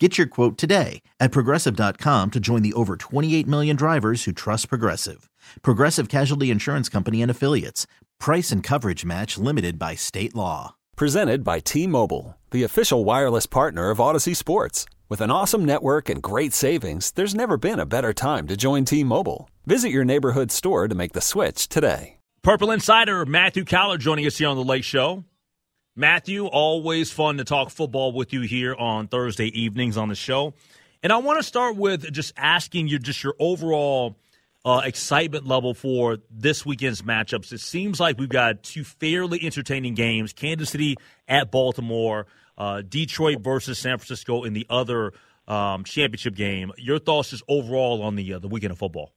Get your quote today at progressive.com to join the over 28 million drivers who trust Progressive. Progressive Casualty Insurance Company and Affiliates. Price and coverage match limited by state law. Presented by T Mobile, the official wireless partner of Audacy Sports. With an awesome network and great savings, there's never been a better time to join T Mobile. Visit your neighborhood store to make the switch today. Purple Insider Matthew Coller joining us here on the Lake Show. Matthew, always fun to talk football with you here on Thursday evenings on the show. And I want to start with just asking you just your overall uh, excitement level for this weekend's matchups. It seems like we've got two fairly entertaining games Kansas City at Baltimore, uh, Detroit versus San Francisco in the other um, championship game. Your thoughts just overall on the, uh, the weekend of football?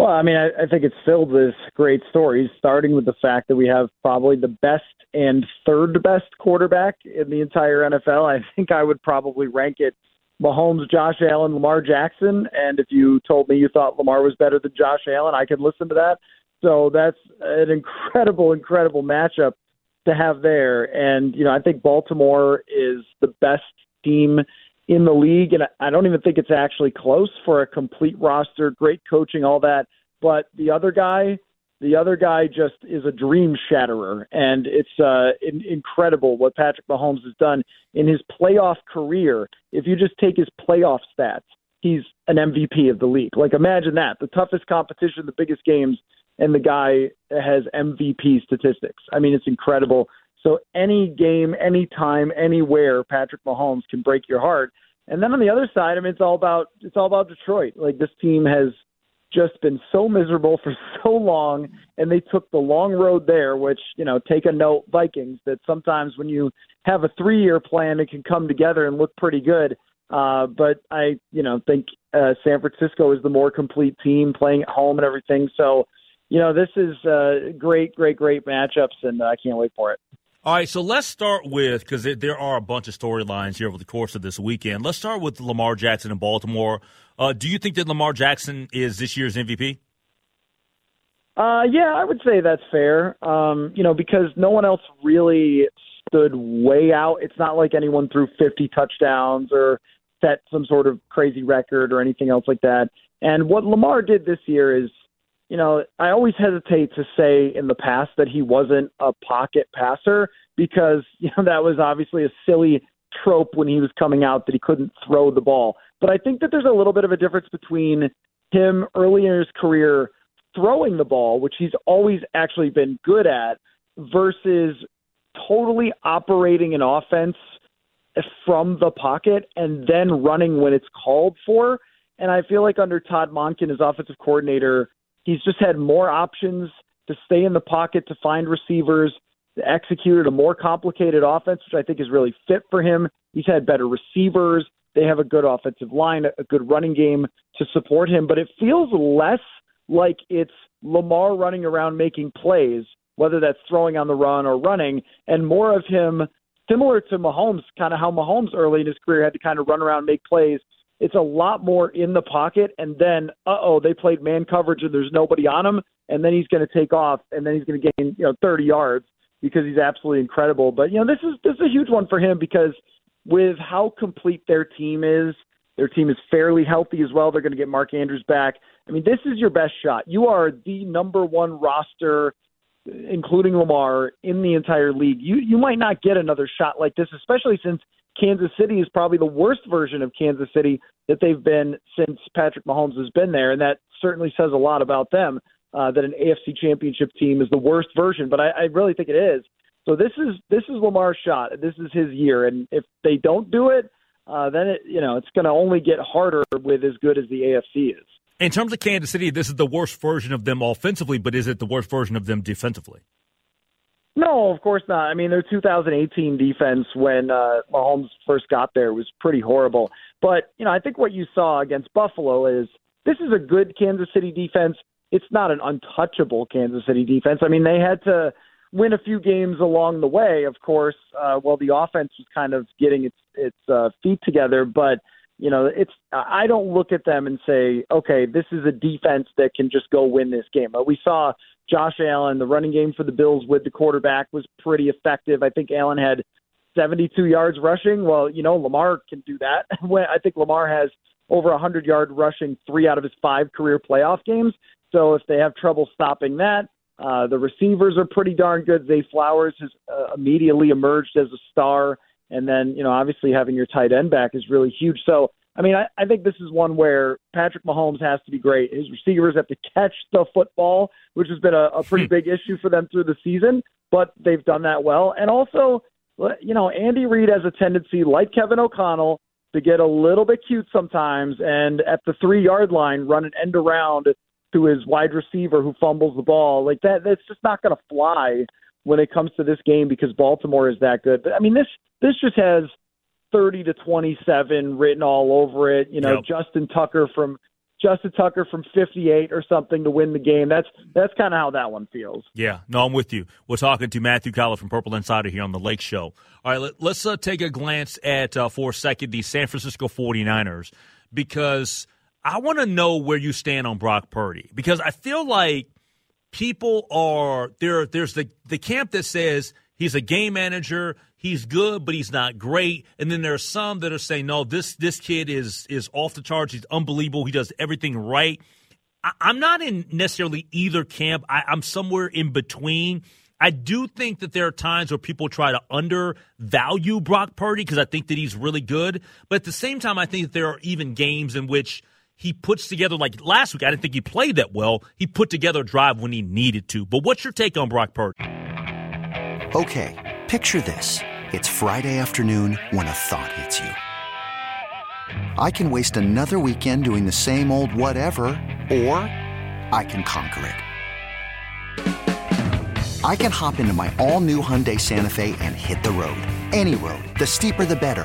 Well, I mean, I, I think it's filled with great stories, starting with the fact that we have probably the best and third best quarterback in the entire NFL. I think I would probably rank it Mahomes, Josh Allen, Lamar Jackson. And if you told me you thought Lamar was better than Josh Allen, I could listen to that. So that's an incredible, incredible matchup to have there. And, you know, I think Baltimore is the best team in the league, and I don't even think it's actually close for a complete roster, great coaching, all that. But the other guy, the other guy just is a dream shatterer, and it's uh, in- incredible what Patrick Mahomes has done in his playoff career. If you just take his playoff stats, he's an MVP of the league. Like imagine that, the toughest competition, the biggest games, and the guy has MVP statistics. I mean, it's incredible. So any game, any time, anywhere, Patrick Mahomes can break your heart. And then on the other side, I mean, it's all about it's all about Detroit. Like this team has just been so miserable for so long, and they took the long road there. Which you know, take a note, Vikings, that sometimes when you have a three-year plan, it can come together and look pretty good. Uh, but I, you know, think uh, San Francisco is the more complete team, playing at home and everything. So, you know, this is uh, great, great, great matchups, and I can't wait for it. All right, so let's start with because there are a bunch of storylines here over the course of this weekend. Let's start with Lamar Jackson in Baltimore. Uh, do you think that Lamar Jackson is this year's MVP? Uh, yeah, I would say that's fair. Um, you know, because no one else really stood way out. It's not like anyone threw 50 touchdowns or set some sort of crazy record or anything else like that. And what Lamar did this year is you know, I always hesitate to say in the past that he wasn't a pocket passer because, you know, that was obviously a silly trope when he was coming out that he couldn't throw the ball. But I think that there's a little bit of a difference between him early in his career throwing the ball, which he's always actually been good at, versus totally operating an offense from the pocket and then running when it's called for. And I feel like under Todd Monken, as offensive coordinator, He's just had more options to stay in the pocket to find receivers, to execute a more complicated offense, which I think is really fit for him. He's had better receivers. They have a good offensive line, a good running game to support him, but it feels less like it's Lamar running around making plays, whether that's throwing on the run or running, and more of him similar to Mahomes, kind of how Mahomes early in his career had to kind of run around, make plays, it's a lot more in the pocket, and then uh oh, they played man coverage and there's nobody on him, and then he's going to take off, and then he's going to gain you know 30 yards because he's absolutely incredible. But you know this is this is a huge one for him because with how complete their team is, their team is fairly healthy as well. They're going to get Mark Andrews back. I mean, this is your best shot. You are the number one roster, including Lamar, in the entire league. You you might not get another shot like this, especially since Kansas City is probably the worst version of Kansas City that they've been since Patrick Mahomes has been there, and that certainly says a lot about them. Uh, that an AFC Championship team is the worst version, but I, I really think it is. So this is this is Lamar's shot. This is his year, and if they don't do it, uh, then it you know it's going to only get harder with as good as the AFC is. In terms of Kansas City, this is the worst version of them offensively, but is it the worst version of them defensively? No, of course not. I mean, their 2018 defense when uh, Mahomes first got there was pretty horrible. But you know, I think what you saw against Buffalo is this is a good Kansas City defense. it's not an untouchable Kansas City defense. I mean, they had to win a few games along the way, of course, uh, while the offense was kind of getting its its uh, feet together. But you know, it's I don't look at them and say, okay, this is a defense that can just go win this game. Uh, we saw Josh Allen, the running game for the Bills with the quarterback was pretty effective. I think Allen had 72 yards rushing. Well, you know, Lamar can do that. I think Lamar has over 100 yard rushing three out of his five career playoff games. So if they have trouble stopping that, uh, the receivers are pretty darn good. Zay Flowers has uh, immediately emerged as a star, and then you know obviously having your tight end back is really huge. So I mean I, I think this is one where Patrick Mahomes has to be great. His receivers have to catch the football, which has been a, a pretty big issue for them through the season, but they've done that well. And also, you know, Andy Reid has a tendency, like Kevin O'Connell, to get a little bit cute sometimes, and at the three yard line, run an end around to his wide receiver who fumbles the ball. Like that, that's just not going to fly when it comes to this game because Baltimore is that good. But I mean, this this just has thirty to twenty seven written all over it. You know, yep. Justin Tucker from Justin Tucker from 58 or something to win the game. That's that's kind of how that one feels. Yeah, no, I'm with you. We're talking to Matthew Coller from Purple Insider here on the Lake Show. All right, let, us uh, take a glance at uh, for a second the San Francisco 49ers because I want to know where you stand on Brock Purdy because I feel like people are there. There's the the camp that says he's a game manager, he's good, but he's not great, and then there are some that are saying no, this this kid is is off the charts. He's unbelievable. He does everything right. I, am not in necessarily either camp. I, I'm somewhere in between. I do think that there are times where people try to undervalue Brock Purdy because I think that he's really good. But at the same time, I think that there are even games in which he puts together like last week. I didn't think he played that well. He put together a drive when he needed to. But what's your take on Brock Purdy? Okay, picture this: it's Friday afternoon when a thought hits you. I can waste another weekend doing the same old whatever, or I can conquer it. I can hop into my all-new Hyundai Santa Fe and hit the road. Any road. The steeper, the better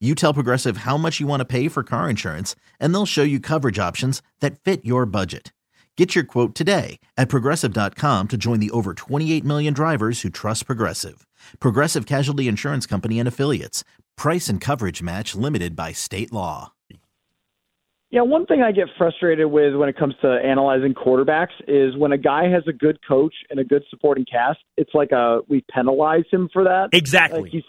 you tell Progressive how much you want to pay for car insurance, and they'll show you coverage options that fit your budget. Get your quote today at progressive.com to join the over 28 million drivers who trust Progressive. Progressive Casualty Insurance Company and Affiliates. Price and coverage match limited by state law. Yeah, one thing I get frustrated with when it comes to analyzing quarterbacks is when a guy has a good coach and a good supporting cast, it's like a we penalize him for that. Exactly. Like he's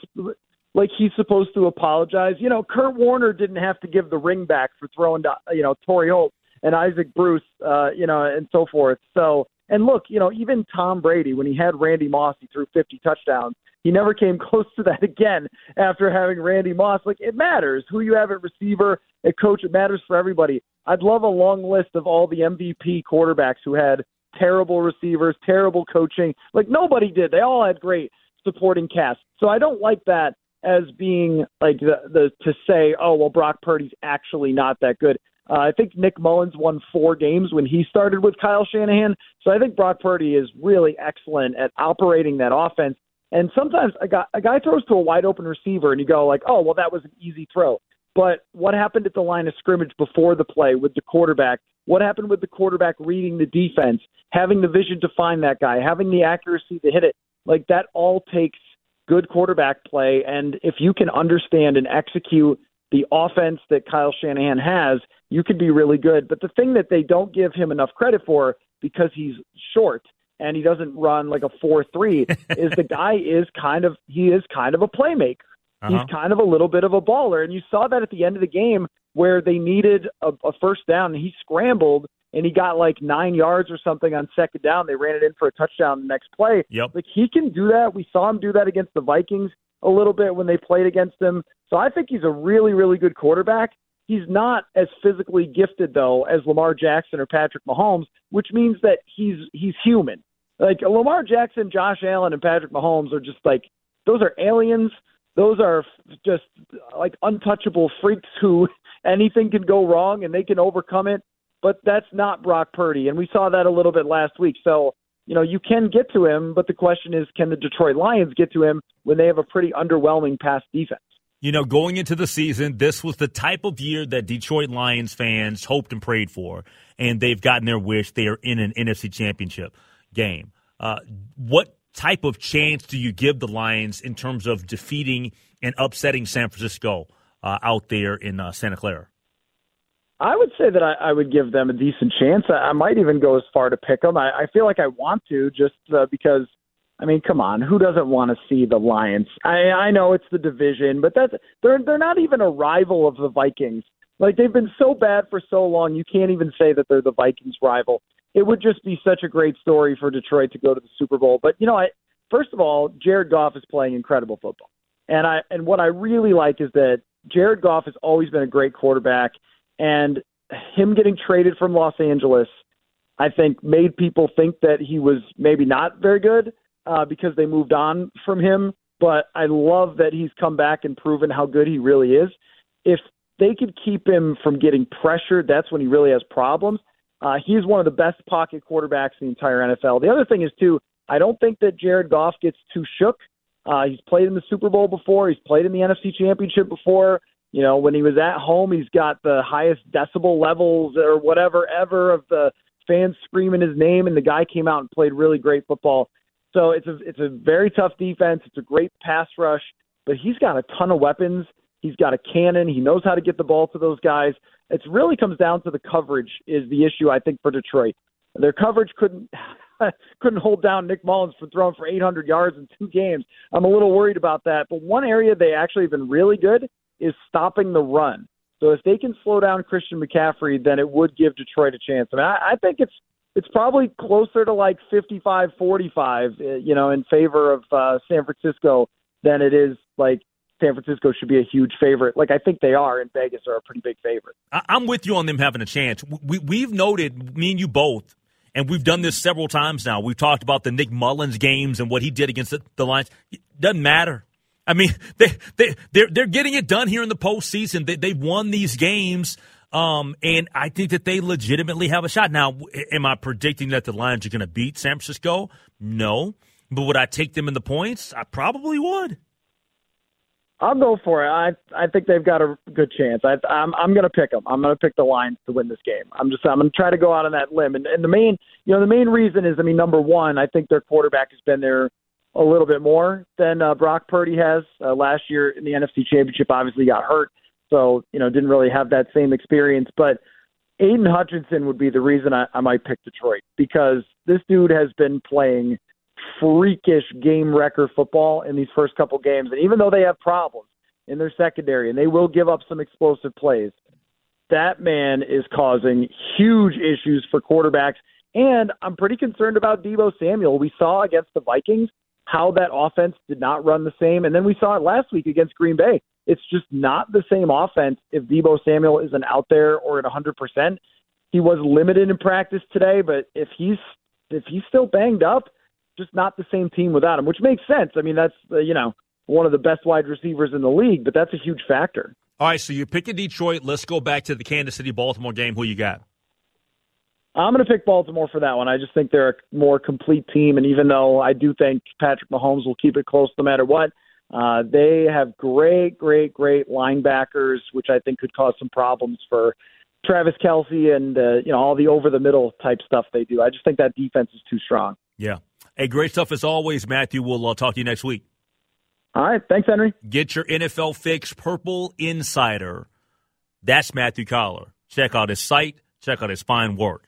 like he's supposed to apologize. You know, Kurt Warner didn't have to give the ring back for throwing, to, you know, Torry Holt and Isaac Bruce, uh, you know, and so forth. So, and look, you know, even Tom Brady, when he had Randy Moss, he threw 50 touchdowns. He never came close to that again after having Randy Moss. Like, it matters who you have at receiver, at coach. It matters for everybody. I'd love a long list of all the MVP quarterbacks who had terrible receivers, terrible coaching. Like, nobody did. They all had great supporting cast. So I don't like that as being like the, the to say, oh well, Brock Purdy's actually not that good. Uh, I think Nick Mullens won four games when he started with Kyle Shanahan. So I think Brock Purdy is really excellent at operating that offense. And sometimes a guy, a guy throws to a wide open receiver, and you go like, "Oh, well, that was an easy throw." But what happened at the line of scrimmage before the play with the quarterback? What happened with the quarterback reading the defense, having the vision to find that guy, having the accuracy to hit it? Like that all takes good quarterback play. And if you can understand and execute the offense that Kyle Shanahan has, you could be really good. But the thing that they don't give him enough credit for because he's short and he doesn't run like a 4-3 is the guy is kind of he is kind of a playmaker. Uh-huh. He's kind of a little bit of a baller and you saw that at the end of the game where they needed a, a first down and he scrambled and he got like nine yards or something on second down. They ran it in for a touchdown the next play. Yep. Like he can do that. We saw him do that against the Vikings a little bit when they played against him. So I think he's a really, really good quarterback. He's not as physically gifted though as Lamar Jackson or Patrick Mahomes, which means that he's he's human. Like Lamar Jackson, Josh Allen, and Patrick Mahomes are just like those are aliens. Those are just like untouchable freaks who anything can go wrong and they can overcome it. But that's not Brock Purdy, and we saw that a little bit last week. So you know, you can get to him, but the question is, can the Detroit Lions get to him when they have a pretty underwhelming pass defense? You know, going into the season, this was the type of year that Detroit Lions fans hoped and prayed for, and they've gotten their wish. They are in an NFC championship game. Uh, what type of chance do you give the Lions in terms of defeating and upsetting San Francisco uh, out there in uh, Santa Clara? I would say that I, I would give them a decent chance. I, I might even go as far to pick them. I, I feel like I want to just uh, because. I mean, come on, who doesn't want to see the Lions? I I know it's the division, but that's they're they're not even a rival of the Vikings. Like they've been so bad for so long, you can't even say that they're the Vikings rival. It would just be such a great story for Detroit to go to the Super Bowl. But you know, I first of all, Jared Goff is playing incredible football. And I and what I really like is that Jared Goff has always been a great quarterback. And him getting traded from Los Angeles, I think, made people think that he was maybe not very good uh, because they moved on from him. But I love that he's come back and proven how good he really is. If they could keep him from getting pressured, that's when he really has problems. Uh, he's one of the best pocket quarterbacks in the entire NFL. The other thing is, too, I don't think that Jared Goff gets too shook. Uh, he's played in the Super Bowl before. He's played in the NFC Championship before. You know, when he was at home, he's got the highest decibel levels or whatever ever of the fans screaming his name, and the guy came out and played really great football. So it's a it's a very tough defense. It's a great pass rush, but he's got a ton of weapons. He's got a cannon. He knows how to get the ball to those guys. It really comes down to the coverage is the issue I think for Detroit. Their coverage couldn't couldn't hold down Nick Mullens for throwing for 800 yards in two games. I'm a little worried about that. But one area they actually have been really good is stopping the run. So if they can slow down Christian McCaffrey, then it would give Detroit a chance. I mean, I, I think it's it's probably closer to like 55-45, uh, you know, in favor of uh, San Francisco than it is like San Francisco should be a huge favorite. Like I think they are, and Vegas are a pretty big favorite. I'm with you on them having a chance. We, we've noted, me and you both, and we've done this several times now. We've talked about the Nick Mullens games and what he did against the, the Lions. It doesn't matter. I mean, they they they're they're getting it done here in the postseason. They they've won these games, um, and I think that they legitimately have a shot. Now, am I predicting that the Lions are going to beat San Francisco? No, but would I take them in the points? I probably would. I'll go for it. I I think they've got a good chance. I, I'm I'm going to pick them. I'm going to pick the Lions to win this game. I'm just I'm going to try to go out on that limb. And, and the main you know the main reason is I mean number one I think their quarterback has been there a little bit more than uh, Brock Purdy has. Uh, last year in the NFC Championship, obviously got hurt, so you know didn't really have that same experience. But Aidan Hutchinson would be the reason I, I might pick Detroit because this dude has been playing freakish game record football in these first couple games, and even though they have problems in their secondary and they will give up some explosive plays, that man is causing huge issues for quarterbacks. And I'm pretty concerned about Deebo Samuel. We saw against the Vikings how that offense did not run the same. And then we saw it last week against Green Bay. It's just not the same offense if Deebo Samuel isn't out there or at 100%. He was limited in practice today, but if he's if he's still banged up, just not the same team without him, which makes sense. I mean, that's uh, you know one of the best wide receivers in the league, but that's a huge factor. All right, so you're picking Detroit. Let's go back to the Kansas City Baltimore game. Who you got? I'm going to pick Baltimore for that one. I just think they're a more complete team, and even though I do think Patrick Mahomes will keep it close no matter what, uh, they have great, great, great linebackers, which I think could cause some problems for Travis Kelce and uh, you know all the over the middle type stuff they do. I just think that defense is too strong. Yeah. Hey, great stuff as always, Matthew. We'll uh, talk to you next week. All right. Thanks, Henry. Get your NFL fix, Purple Insider. That's Matthew Coller. Check out his site. Check out his fine work.